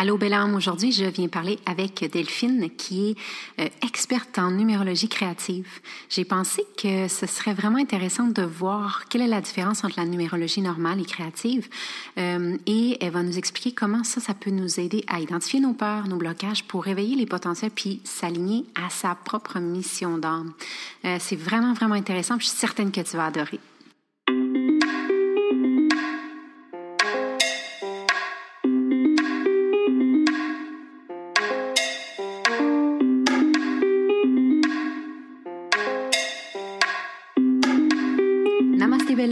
Allô Bella aujourd'hui je viens parler avec Delphine qui est euh, experte en numérologie créative. J'ai pensé que ce serait vraiment intéressant de voir quelle est la différence entre la numérologie normale et créative euh, et elle va nous expliquer comment ça, ça peut nous aider à identifier nos peurs, nos blocages pour réveiller les potentiels puis s'aligner à sa propre mission d'âme. Euh, c'est vraiment, vraiment intéressant. Je suis certaine que tu vas adorer.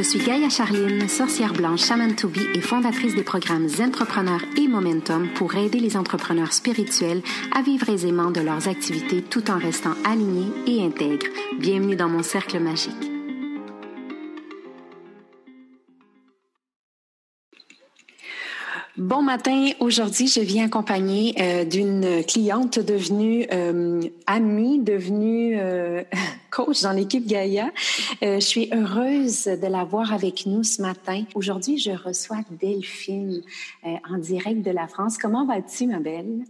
Je suis Gaïa Charline, sorcière blanche Shaman to et fondatrice des programmes Entrepreneurs et Momentum pour aider les entrepreneurs spirituels à vivre aisément de leurs activités tout en restant alignés et intègres. Bienvenue dans mon cercle magique. Bon matin. Aujourd'hui, je viens accompagnée euh, d'une cliente devenue euh, amie, devenue euh, coach dans l'équipe Gaïa. je suis heureuse de la voir avec nous ce matin. Aujourd'hui, je reçois Delphine en direct de la France. Comment vas-tu, ma belle?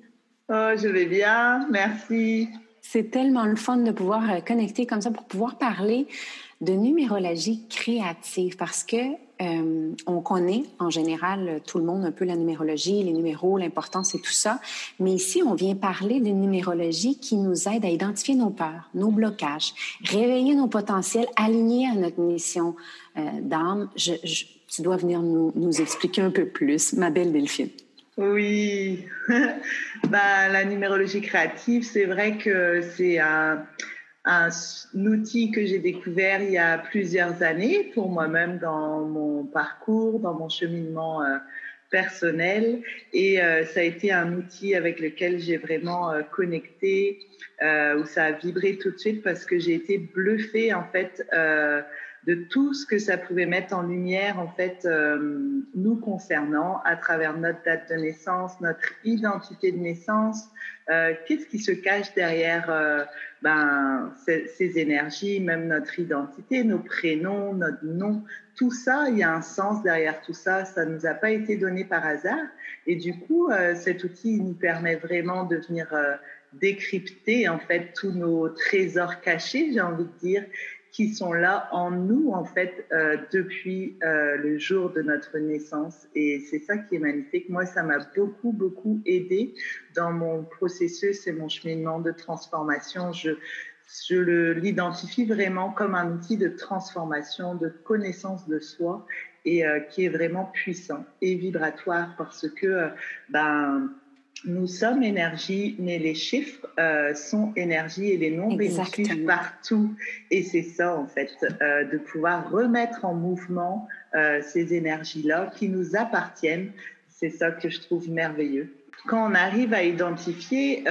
Oh, je vais bien. Merci. C'est tellement le fun de pouvoir connecter comme ça pour pouvoir parler de numérologie créative parce que euh, on connaît en général tout le monde un peu la numérologie, les numéros, l'importance et tout ça, mais ici on vient parler d'une numérologie qui nous aide à identifier nos peurs, nos blocages, réveiller nos potentiels, aligner à notre mission euh, d'âme. Je, tu dois venir nous, expliquer un peu plus, ma belle Delphine. Oui, bah, la numérologie créative, c'est vrai que c'est un un, outil que j'ai découvert il y a plusieurs années pour moi-même dans mon parcours, dans mon cheminement euh, personnel. Et euh, ça a été un outil avec lequel j'ai vraiment euh, connecté, où ça a vibré tout de suite parce que j'ai été bluffée en fait de tout ce que ça pouvait mettre en lumière en fait nous concernant à travers notre date de naissance, notre identité de naissance, qu'est-ce qui se cache derrière ben, ces, énergies, même notre identité, nos prénoms, notre nom, tout ça, il y a un sens derrière tout ça. Ça ne nous a pas été donné par hasard. Et du coup, euh, cet outil nous permet vraiment de venir euh, décrypter en fait tous nos trésors cachés, j'ai envie de dire, qui sont là en nous, en fait, euh, depuis euh, le jour de notre naissance. Et c'est ça qui est magnifique. Moi, ça m'a beaucoup, beaucoup aidé dans mon processus et mon cheminement de transformation. Je, je l'identifie vraiment comme un outil de transformation, de connaissance de soi et euh, qui est vraiment puissant et vibratoire parce que, ben, nous sommes énergie, mais les chiffres euh, sont énergie et les nombres suivent partout. Et c'est ça, en fait, euh, de pouvoir remettre en mouvement euh, ces énergies-là qui nous appartiennent. C'est ça que je trouve merveilleux. Quand on arrive à identifier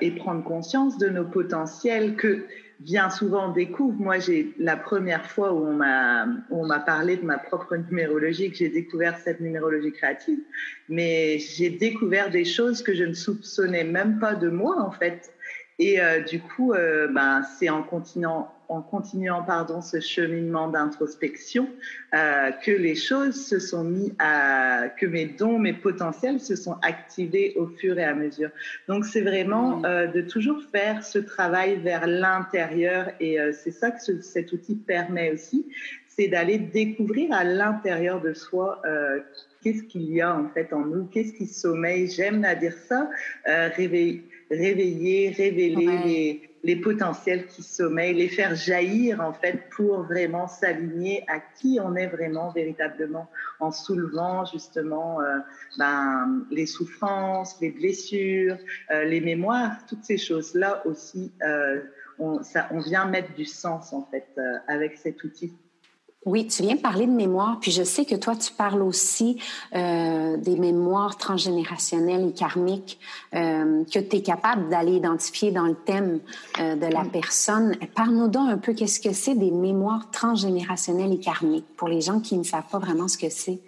et prendre conscience de nos potentiels, que bien souvent découvre. Moi, j'ai la première fois où on m'a on m'a parlé de ma propre numérologie que j'ai découvert cette numérologie créative, mais j'ai découvert des choses que je ne soupçonnais même pas de moi en fait. Et euh, du coup, euh, ben, c'est en continuant, en continuant pardon, ce cheminement d'introspection euh, que les choses se sont mis à, que mes dons, mes potentiels se sont activés au fur et à mesure. Donc c'est vraiment mmh. de toujours faire ce travail vers l'intérieur et c'est ça que cet outil permet aussi, c'est d'aller découvrir à l'intérieur de soi qu'est-ce qu'il y a en fait en nous, qu'est-ce qui sommeille. J'aime à dire ça, réveiller réveiller, révéler les, potentiels qui sommeillent, les faire jaillir en fait pour vraiment s'aligner à qui on est vraiment véritablement en soulevant justement euh, ben, les souffrances, les blessures, euh, les mémoires, toutes ces choses-là aussi. Euh, on, on vient mettre du sens en fait avec cet outil. Oui, tu viens de parler de mémoire, puis je sais que toi, tu parles aussi euh, des mémoires transgénérationnelles et karmiques euh, que tu es capable d'aller identifier dans le thème euh, de la personne. Parle-nous donc un peu qu'est-ce que c'est des mémoires transgénérationnelles et karmiques pour les gens qui ne savent pas vraiment ce que c'est?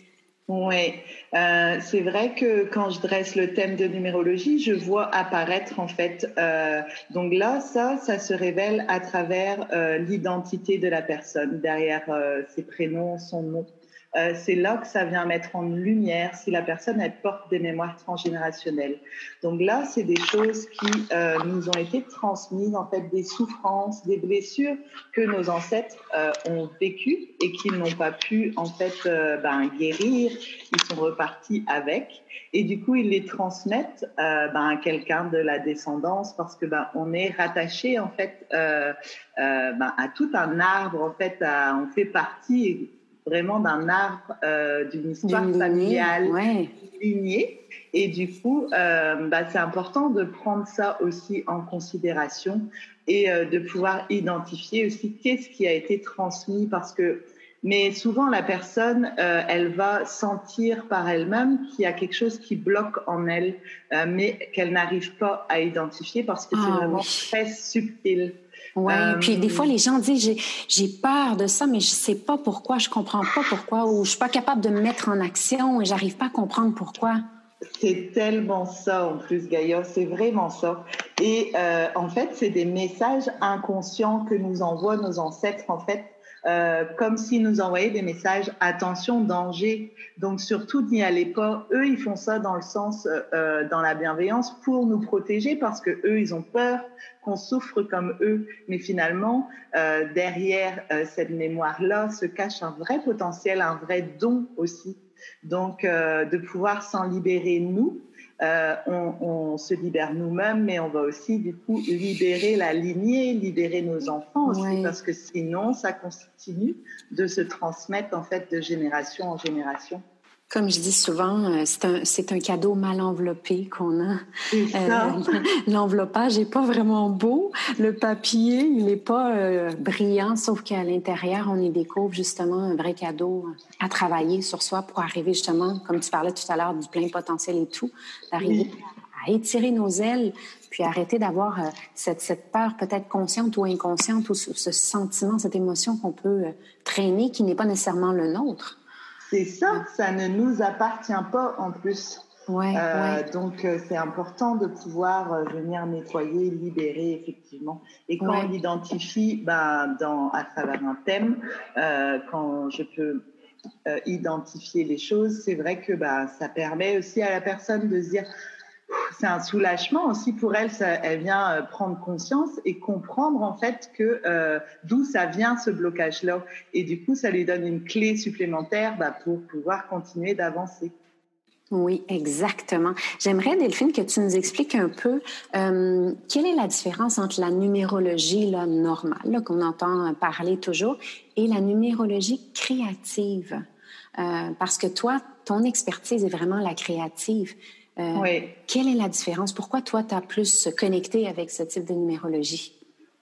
Oui, euh, c'est vrai que quand je dresse le thème de numérologie, je vois apparaître en fait. Euh, donc là, ça, ça se révèle à travers euh, l'identité de la personne derrière euh, ses prénoms, son nom. Euh, c'est là que ça vient mettre en lumière si la personne porte des mémoires transgénérationnelles. Donc là, c'est des choses qui euh, nous ont été transmises, en fait, des souffrances, des blessures que nos ancêtres euh, ont vécues et qu'ils n'ont pas pu en fait ben, guérir. Ils sont repartis avec et du coup ils les transmettent ben, à quelqu'un de la descendance parce que ben, on est rattaché en fait ben, à tout un arbre en fait, on fait partie vraiment d'un arbre, euh, d'une histoire familiale, ouais. lignée. Et du coup, euh, bah, c'est important de prendre ça aussi en considération et euh, de pouvoir identifier aussi qu'est-ce qui a été transmis parce que mais souvent la personne euh, elle va sentir par elle-même qu'il y a quelque chose qui bloque en elle euh, mais qu'elle n'arrive pas à identifier parce que c'est ah vraiment très subtil oui, euh, puis des fois, les gens disent j'ai peur de ça, mais je sais pas pourquoi, je comprends pas pourquoi, ou je suis pas capable de me mettre en action et j'arrive pas à comprendre pourquoi. C'est tellement ça en plus, Gaïa, c'est vraiment ça. Et euh, en fait, c'est des messages inconscients que nous envoient nos ancêtres, en fait, euh, comme s'ils nous envoyaient des messages attention, danger. Donc surtout n'y allez pas. Eux, ils font ça dans le sens, euh, euh, dans la bienveillance, pour nous protéger, parce que eux, ils ont peur qu'on souffre comme eux. Mais finalement, euh, derrière euh, cette mémoire-là se cache un vrai potentiel, un vrai don aussi. Donc de pouvoir s'en libérer nous euh, on, on, se libère nous-mêmes, mais on va aussi du coup libérer la lignée, libérer nos enfants aussi, ouais. parce que sinon, ça continue de se transmettre en fait de génération en génération. Comme je dis souvent, euh, c'est un, un, cadeau mal enveloppé qu'on a. Euh, L'enveloppage n'est pas vraiment beau. Le papier, il n'est pas euh, brillant, sauf qu'à l'intérieur, on y découvre justement un vrai cadeau à travailler sur soi pour arriver justement, comme tu parlais tout à l'heure, du plein potentiel et tout, d'arriver oui. à étirer nos ailes, puis arrêter d'avoir euh, cette, cette, peur peut-être consciente ou inconsciente, ou ce, ce sentiment, cette émotion qu'on peut euh, traîner qui n'est pas nécessairement le nôtre. C'est ça, ça ne nous appartient pas en plus. Ouais, euh, ouais. Donc euh, c'est important de pouvoir euh, venir nettoyer, libérer effectivement. Et quand ouais. on identifie, dans, à travers un thème, quand je peux identifier les choses, c'est vrai que ben, ça permet aussi à la personne de se dire c'est un soulagement aussi pour elle. Elle vient euh, prendre conscience et comprendre en fait que euh, d'où ça vient ce blocage-là. Et du coup, ça lui donne une clé supplémentaire bah, pour pouvoir continuer d'avancer. Oui, exactement. J'aimerais, Delphine, que tu nous expliques un peu euh, quelle est la différence entre la numérologie là, normale, qu'on entend parler toujours, et la numérologie créative? Parce que toi, ton expertise est vraiment la créative. Euh, oui. Quelle est la différence? Pourquoi toi, tu as plus connecté avec ce type de numérologie?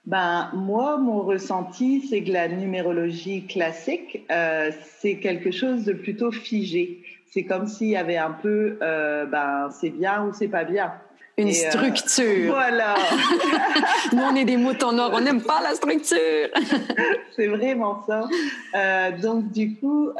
Ben, moi, mon ressenti, c'est que la numérologie classique, euh, c'est quelque chose de plutôt figé. C'est comme s'il y avait un peu, euh, ben, c'est bien ou c'est pas bien. Une Et structure. Voilà. Nous, on est des moutons noirs, on n'aime pas la structure. c'est vraiment ça. Donc, du coup,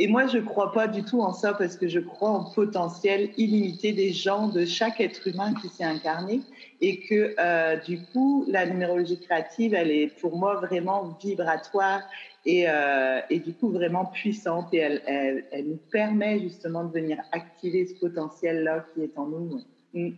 et moi, je crois pas du tout en ça parce que je crois en potentiel illimité des gens, de chaque être humain qui s'est incarné. Et que, euh, du coup, la numérologie créative, elle est pour moi vraiment vibratoire et, euh, et du coup vraiment puissante. Et elle, elle, elle, nous permet justement de venir activer ce potentiel-là qui est en nous. Mm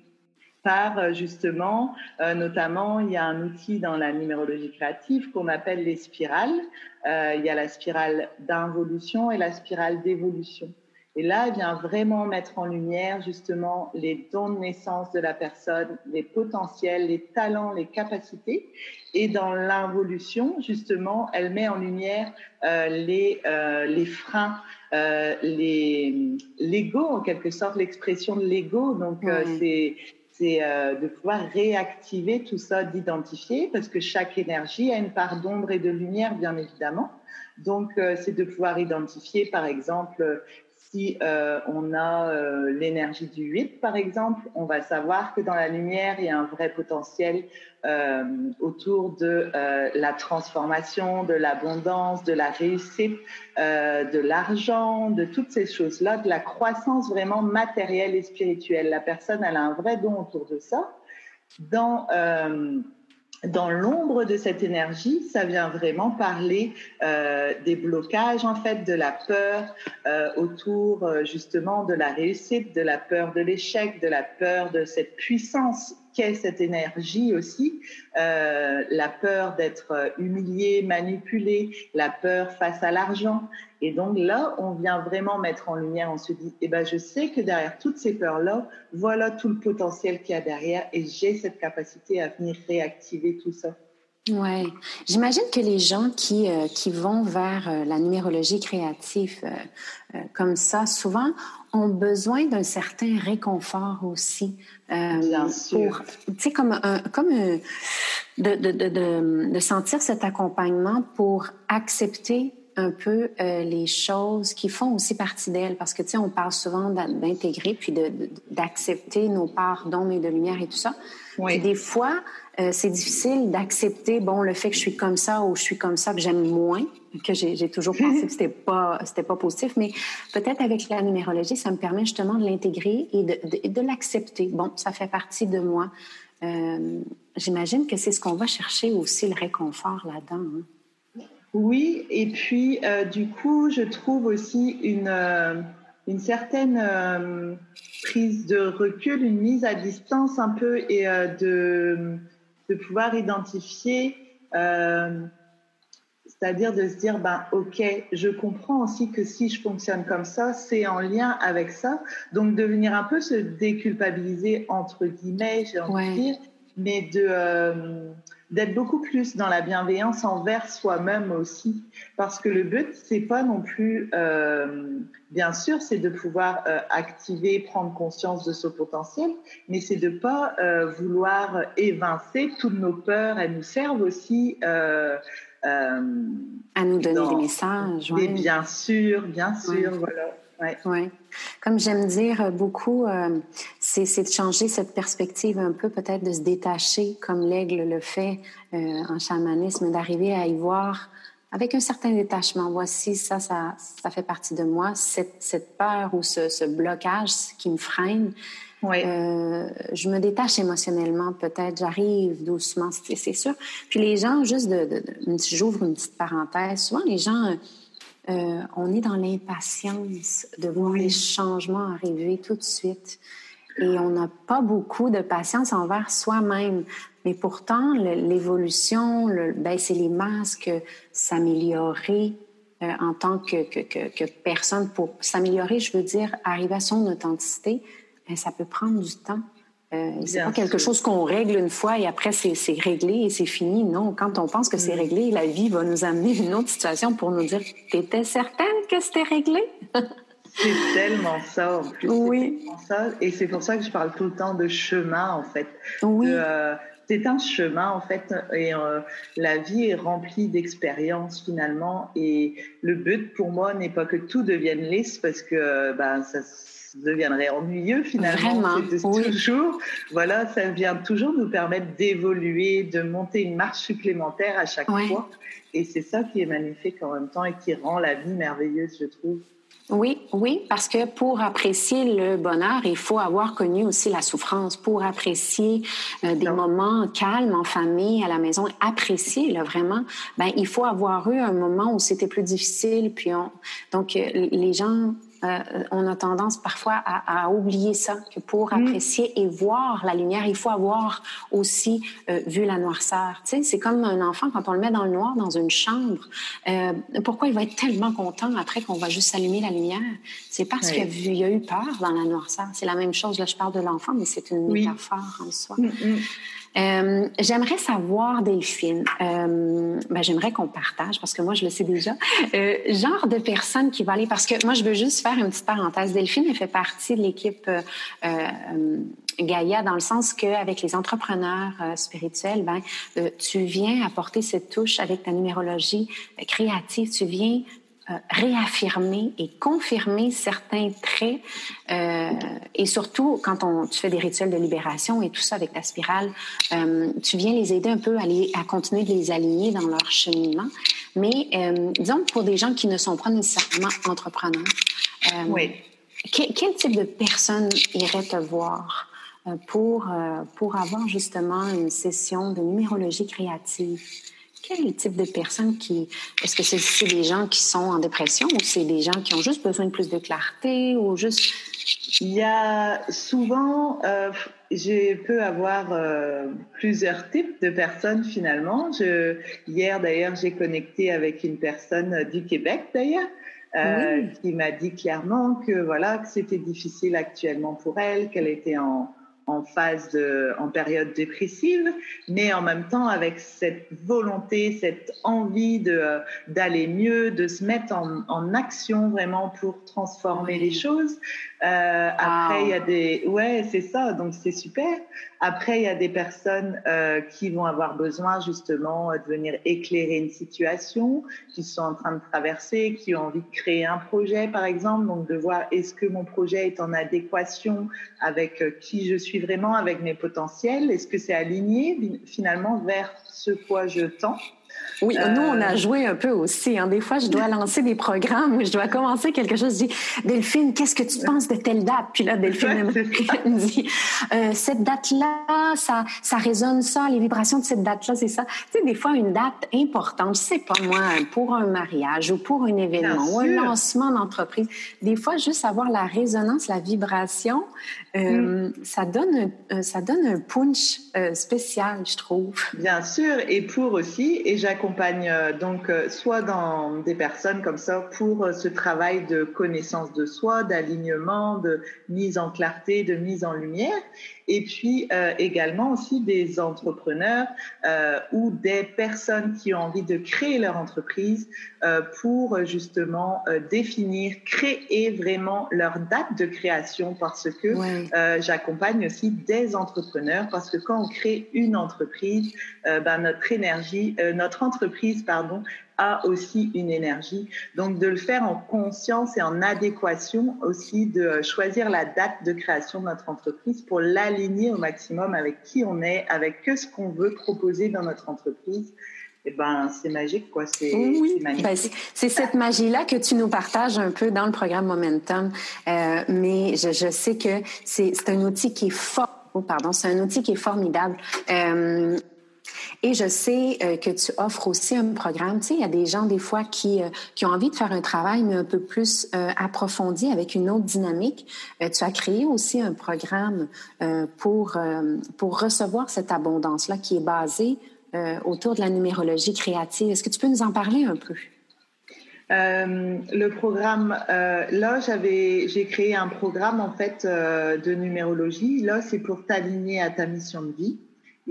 par justement, euh, notamment, il y a un outil dans la numérologie créative qu'on appelle les spirales. Euh, il y a la spirale d'involution et la spirale d'évolution. Et là, elle vient vraiment mettre en lumière justement les dons de naissance de la personne, les potentiels, les talents, les capacités. Et dans l'involution, justement, elle met en lumière euh, les, euh, les freins, euh, l'ego en quelque sorte, l'expression de l'ego. Donc, mmh. c'est c'est euh, de pouvoir réactiver tout ça, d'identifier, parce que chaque énergie a une part d'ombre et de lumière, bien évidemment. Donc, euh, c'est de pouvoir identifier, par exemple, si euh, on a euh, l'énergie du 8, par exemple, on va savoir que dans la lumière, il y a un vrai potentiel euh, autour de la transformation, de l'abondance, de la réussite, de l'argent, de toutes ces choses-là, de la croissance vraiment matérielle et spirituelle. La personne, elle a un vrai don autour de ça. Dans dans l'ombre de cette énergie, ça vient vraiment parler euh, des blocages, en fait, de la peur euh, autour euh, justement de la réussite, de la peur de l'échec, de la peur de cette puissance qu'est cette énergie aussi, euh, la peur d'être humilié, manipulé, la peur face à l'argent. Et donc là, on vient vraiment mettre en lumière, on se dit, eh ben, je sais que derrière toutes ces peurs-là, voilà tout le potentiel qu'il y a derrière et j'ai cette capacité à venir réactiver tout ça. Ouais, j'imagine que les gens qui euh, qui vont vers euh, la numérologie créative euh, comme ça, souvent ont besoin d'un certain réconfort aussi. Bien sûr. Tu sais, comme un, comme un, de, de, de, de sentir cet accompagnement pour accepter un peu euh, les choses qui font aussi partie d'elle. Parce que, tu sais, on parle souvent d'intégrer puis d'accepter nos parts d'ombre et de lumière et tout ça. Oui. des fois, euh, c'est difficile d'accepter, bon, le fait que je suis comme ça ou je suis comme ça, que j'aime moins, que j'ai toujours pensé que c'était pas, c'était pas positif. Mais peut-être avec la numérologie, ça me permet justement de l'intégrer et de, de, l'accepter. Bon, ça fait partie de moi. Euh, J'imagine que c'est ce qu'on va chercher aussi, le réconfort là-dedans. Hein. Oui, et puis euh, du coup, je trouve aussi une, euh, une certaine euh, prise de recul, une mise à distance un peu et de, de pouvoir identifier, c'est-à-dire de se dire, ben ok, je comprends aussi que si je fonctionne comme ça, c'est en lien avec ça. Donc de venir un peu se déculpabiliser entre guillemets, j'ai envie de dire, mais de d'être beaucoup plus dans la bienveillance envers soi-même aussi, parce que le but c'est pas non plus, euh, bien sûr, c'est de pouvoir euh, activer, prendre conscience de ce potentiel, mais c'est de pas euh, vouloir évincer toutes nos peurs. Elles nous servent aussi. Euh, à nous donner des messages. Mais bien sûr, bien sûr, voilà. Ouais. ouais. Comme j'aime dire beaucoup, euh, c'est de changer cette perspective un peu, peut-être de se détacher, comme l'aigle le fait euh, en chamanisme, d'arriver à y voir avec un certain détachement. Voici, ça, ça, ça fait partie de moi. Cette, cette peur ou ce, ce blocage qui me freine, oui. Euh, je me détache émotionnellement, peut-être. J'arrive doucement, c'est sûr. Puis les gens, juste de, de, de j'ouvre une petite parenthèse. Souvent, les gens euh, on est dans l'impatience de voir les changements arriver tout de suite. Et on n'a pas beaucoup de patience envers soi-même. Mais pourtant, l'évolution, le, baisser les masques, s'améliorer euh, en tant que, que, personne, pour s'améliorer, je veux dire, arriver à son authenticité, ben, ça peut prendre du temps. Euh, c'est pas quelque chose qu'on règle une fois et après c'est réglé et c'est fini. Non, quand on pense que c'est mm. réglé, la vie va nous amener une autre situation pour nous dire T'étais certaine que c'était réglé? C'est tellement ça en plus. Oui. Ça. Et c'est pour ça que je parle tout le temps de chemin en fait. Oui. Euh, c'est un chemin en fait et euh, la vie est remplie d'expériences finalement et le but pour moi n'est pas que tout devienne lisse parce que ben ça deviendrait ennuyeux finalement. Vraiment, toujours, voilà, ça vient toujours nous permettre d'évoluer, de monter une marche supplémentaire à chaque fois. Et c'est ça qui est magnifique en même temps et qui rend la vie merveilleuse, je trouve. Oui, oui, parce que pour apprécier le bonheur, il faut avoir connu aussi la souffrance. Pour apprécier euh, des moments calmes en famille, à la maison, apprécier là, vraiment, ben il faut avoir eu un moment où c'était plus difficile. Puis on... donc euh, les gens euh, on a tendance parfois à, oublier ça, que pour mm. apprécier et voir la lumière, il faut avoir aussi euh, vu la noirceur. Tu sais, c'est comme un enfant quand on le met dans le noir dans une chambre. Euh, pourquoi il va être tellement content après qu'on va juste allumer la lumière? C'est parce qu'il y a eu peur dans la noirceur. C'est la même chose. Là, je parle de l'enfant, mais c'est une métaphore en soi. Mm, mm. Euh, j'aimerais savoir, Delphine, euh, ben, j'aimerais qu'on partage, parce que moi, je le sais déjà, euh, genre de personne qui va aller, parce que moi, je veux juste faire une petite parenthèse. Delphine, elle fait partie de l'équipe Gaïa dans le sens qu'avec les entrepreneurs spirituels, ben, tu viens apporter cette touche avec ta numérologie créative, tu viens réaffirmer et confirmer certains traits euh, et surtout quand on, tu fais des rituels de libération et tout ça avec ta spirale, euh, tu viens les aider un peu à, les, à continuer de les aligner dans leur cheminement. Mais disons pour des gens qui ne sont pas nécessairement entrepreneurs, oui. quel, quel type de personne irait te voir? pour, pour avoir justement une session de numérologie créative? Quel type de personnes qui... Est-ce que c'est des gens qui sont en dépression ou c'est des gens qui ont juste besoin de plus de clarté ou juste... Il y a souvent, euh, je peux avoir euh, plusieurs types de personnes finalement. Je, hier d'ailleurs, j'ai connecté avec une personne du Québec d'ailleurs. Euh, qui m'a dit clairement que voilà que c'était difficile actuellement pour elle, qu'elle était en, en phase de, en période dépressive, mais en même temps avec cette volonté, cette envie de d'aller mieux, de se mettre en, en, action vraiment pour transformer les choses. Euh, après, il y a des, ouais, c'est ça, donc c'est super. Après, il y a des personnes euh, qui vont avoir besoin justement de venir éclairer une situation, qui sont en train de traverser, qui ont envie de créer un projet, par exemple, donc de voir est-ce que mon projet est en adéquation avec euh, qui je suis vraiment, avec mes potentiels, est-ce que c'est aligné finalement vers ce quoi je tends? Oui, nous, on a euh. joué un peu aussi. Hein. Des fois, je dois lancer des programmes où je dois commencer quelque chose. Je dis, Delphine, qu'est-ce que tu penses de telle date? Puis là, Delphine me dit, euh, cette date-là, ça, ça résonne ça, les vibrations de cette date-là, c'est ça. Tu sais, des fois, une date importante, je sais pas moi, pour un mariage ou pour un événement ou un lancement d'entreprise, des fois, juste avoir la résonance, la vibration, euh, mm. ça, donne, ça donne un punch spécial, je trouve. Bien sûr, et pour aussi, et j'accompagne euh, donc euh, soit dans des personnes comme ça pour euh, ce travail de connaissance de soi, d'alignement, de mise en clarté, de mise en lumière, et puis euh, également aussi des entrepreneurs euh, ou des personnes qui ont envie de créer leur entreprise euh, pour justement définir, créer vraiment leur date de création parce que j'accompagne aussi des entrepreneurs parce que quand on crée une entreprise, ben, notre énergie, notre entreprise pardon a aussi une énergie. Donc de le faire en conscience et en adéquation aussi, de choisir la date de création de notre entreprise pour l'aligner au maximum avec qui on est, avec ce qu'on veut proposer dans notre entreprise. Eh ben, c'est magique, quoi. C'est oui. Ben, c'est cette magie-là que tu nous partages un peu dans le programme Momentum. Euh, mais je, je, sais que c'est un outil qui est fort. Oh, pardon, c'est un outil qui est formidable. Euh, et je sais euh, que tu offres aussi un programme. Tu sais, il y a des gens des fois qui, euh, qui ont envie de faire un travail, mais un peu plus euh, approfondi avec une autre dynamique. tu as créé aussi un programme pour, pour recevoir cette abondance-là qui est basée autour de la numérologie créative. Est-ce que tu peux nous en parler un peu? le programme, là, j'ai créé un programme en fait de numérologie. Là, c'est pour t'aligner à ta mission de vie.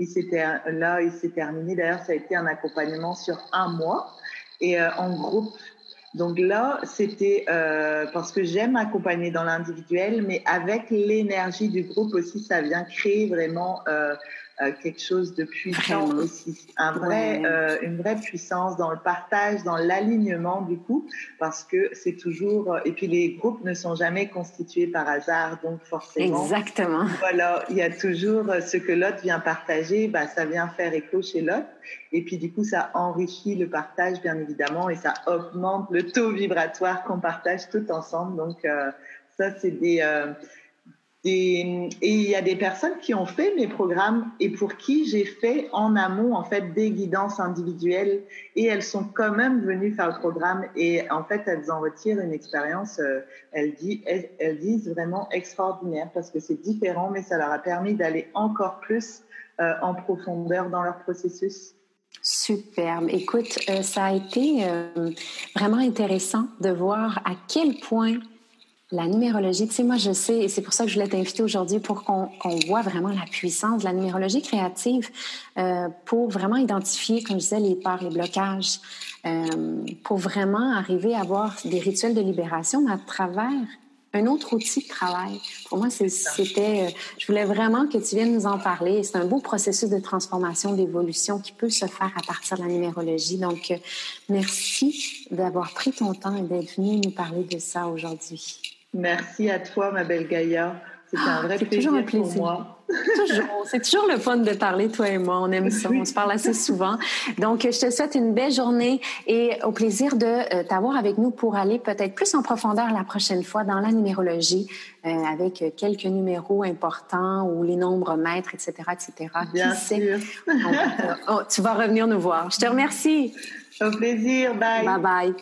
Il là, il s'est terminé. D'ailleurs, ça a été un accompagnement sur un mois et euh, en groupe. Donc là, c'était euh, parce que j'aime accompagner dans l'individuel, mais avec l'énergie du groupe aussi, ça vient créer vraiment euh, euh, quelque chose de puissant aussi, un vrai, euh, une vraie puissance dans le partage, dans l'alignement du coup, parce que c'est toujours euh, et puis les groupes ne sont jamais constitués par hasard, donc forcément. Exactement. Voilà, il y a toujours ce que l'autre vient partager, bah ça vient faire écho chez l'autre, et puis du coup ça enrichit le partage bien évidemment et ça augmente le taux vibratoire qu'on partage tout ensemble. Donc ça c'est des et, il y a des personnes qui ont fait mes programmes et pour qui j'ai fait en amont en fait des guidances individuelles et elles sont quand même venues faire le programme et en fait elles en retirent une expérience, euh, elles, disent, vraiment extraordinaire parce que c'est différent mais ça leur a permis d'aller encore plus euh, en profondeur dans leur processus. Superbe. Écoute, euh, ça a été vraiment intéressant de voir à quel point La numérologie, tu sais, moi, je sais, et c'est pour ça que je voulais t'inviter aujourd'hui pour qu'on voit vraiment la puissance de la numérologie créative euh, pour vraiment identifier, comme je disais, les peurs, les blocages, euh, pour vraiment arriver à avoir des rituels de libération à travers un autre outil de travail. Pour moi, c'était, je voulais vraiment que tu viennes nous en parler. C'est un beau processus de transformation, d'évolution qui peut se faire à partir de la numérologie. Donc, euh, merci d'avoir pris ton temps et d'être venu nous parler de ça aujourd'hui. Merci à toi, ma belle Gaïa. C'est un ah, vrai plaisir, un plaisir pour moi. toujours. C'est toujours le fun de parler, toi et moi. On aime ça. On se parle assez souvent. Donc, je te souhaite une belle journée et au plaisir de euh, t'avoir avec nous pour aller peut-être plus en profondeur la prochaine fois dans la numérologie euh, avec quelques numéros importants ou les nombres maîtres, etc., etc. Bien sûr. Oh, tu vas revenir nous voir. Je te remercie. Au plaisir. Bye. Bye bye.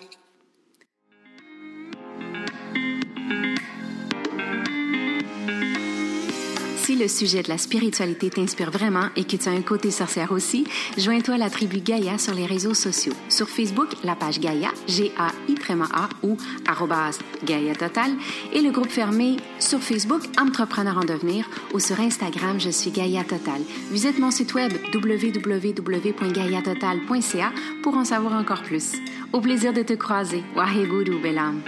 Si le sujet de la spiritualité t'inspire vraiment et que tu as un côté sorcière aussi, joins-toi à la tribu Gaïa sur les réseaux sociaux. Sur Facebook, la page Gaïa, G-A-I-A ou arrobas Gaïa Total, et le groupe fermé sur Facebook Entrepreneur en devenir ou sur Instagram, je suis Gaïa Total. Visite mon site web www.gaïatotal.ca pour en savoir encore plus. Au plaisir de te croiser. Waheguru Belam.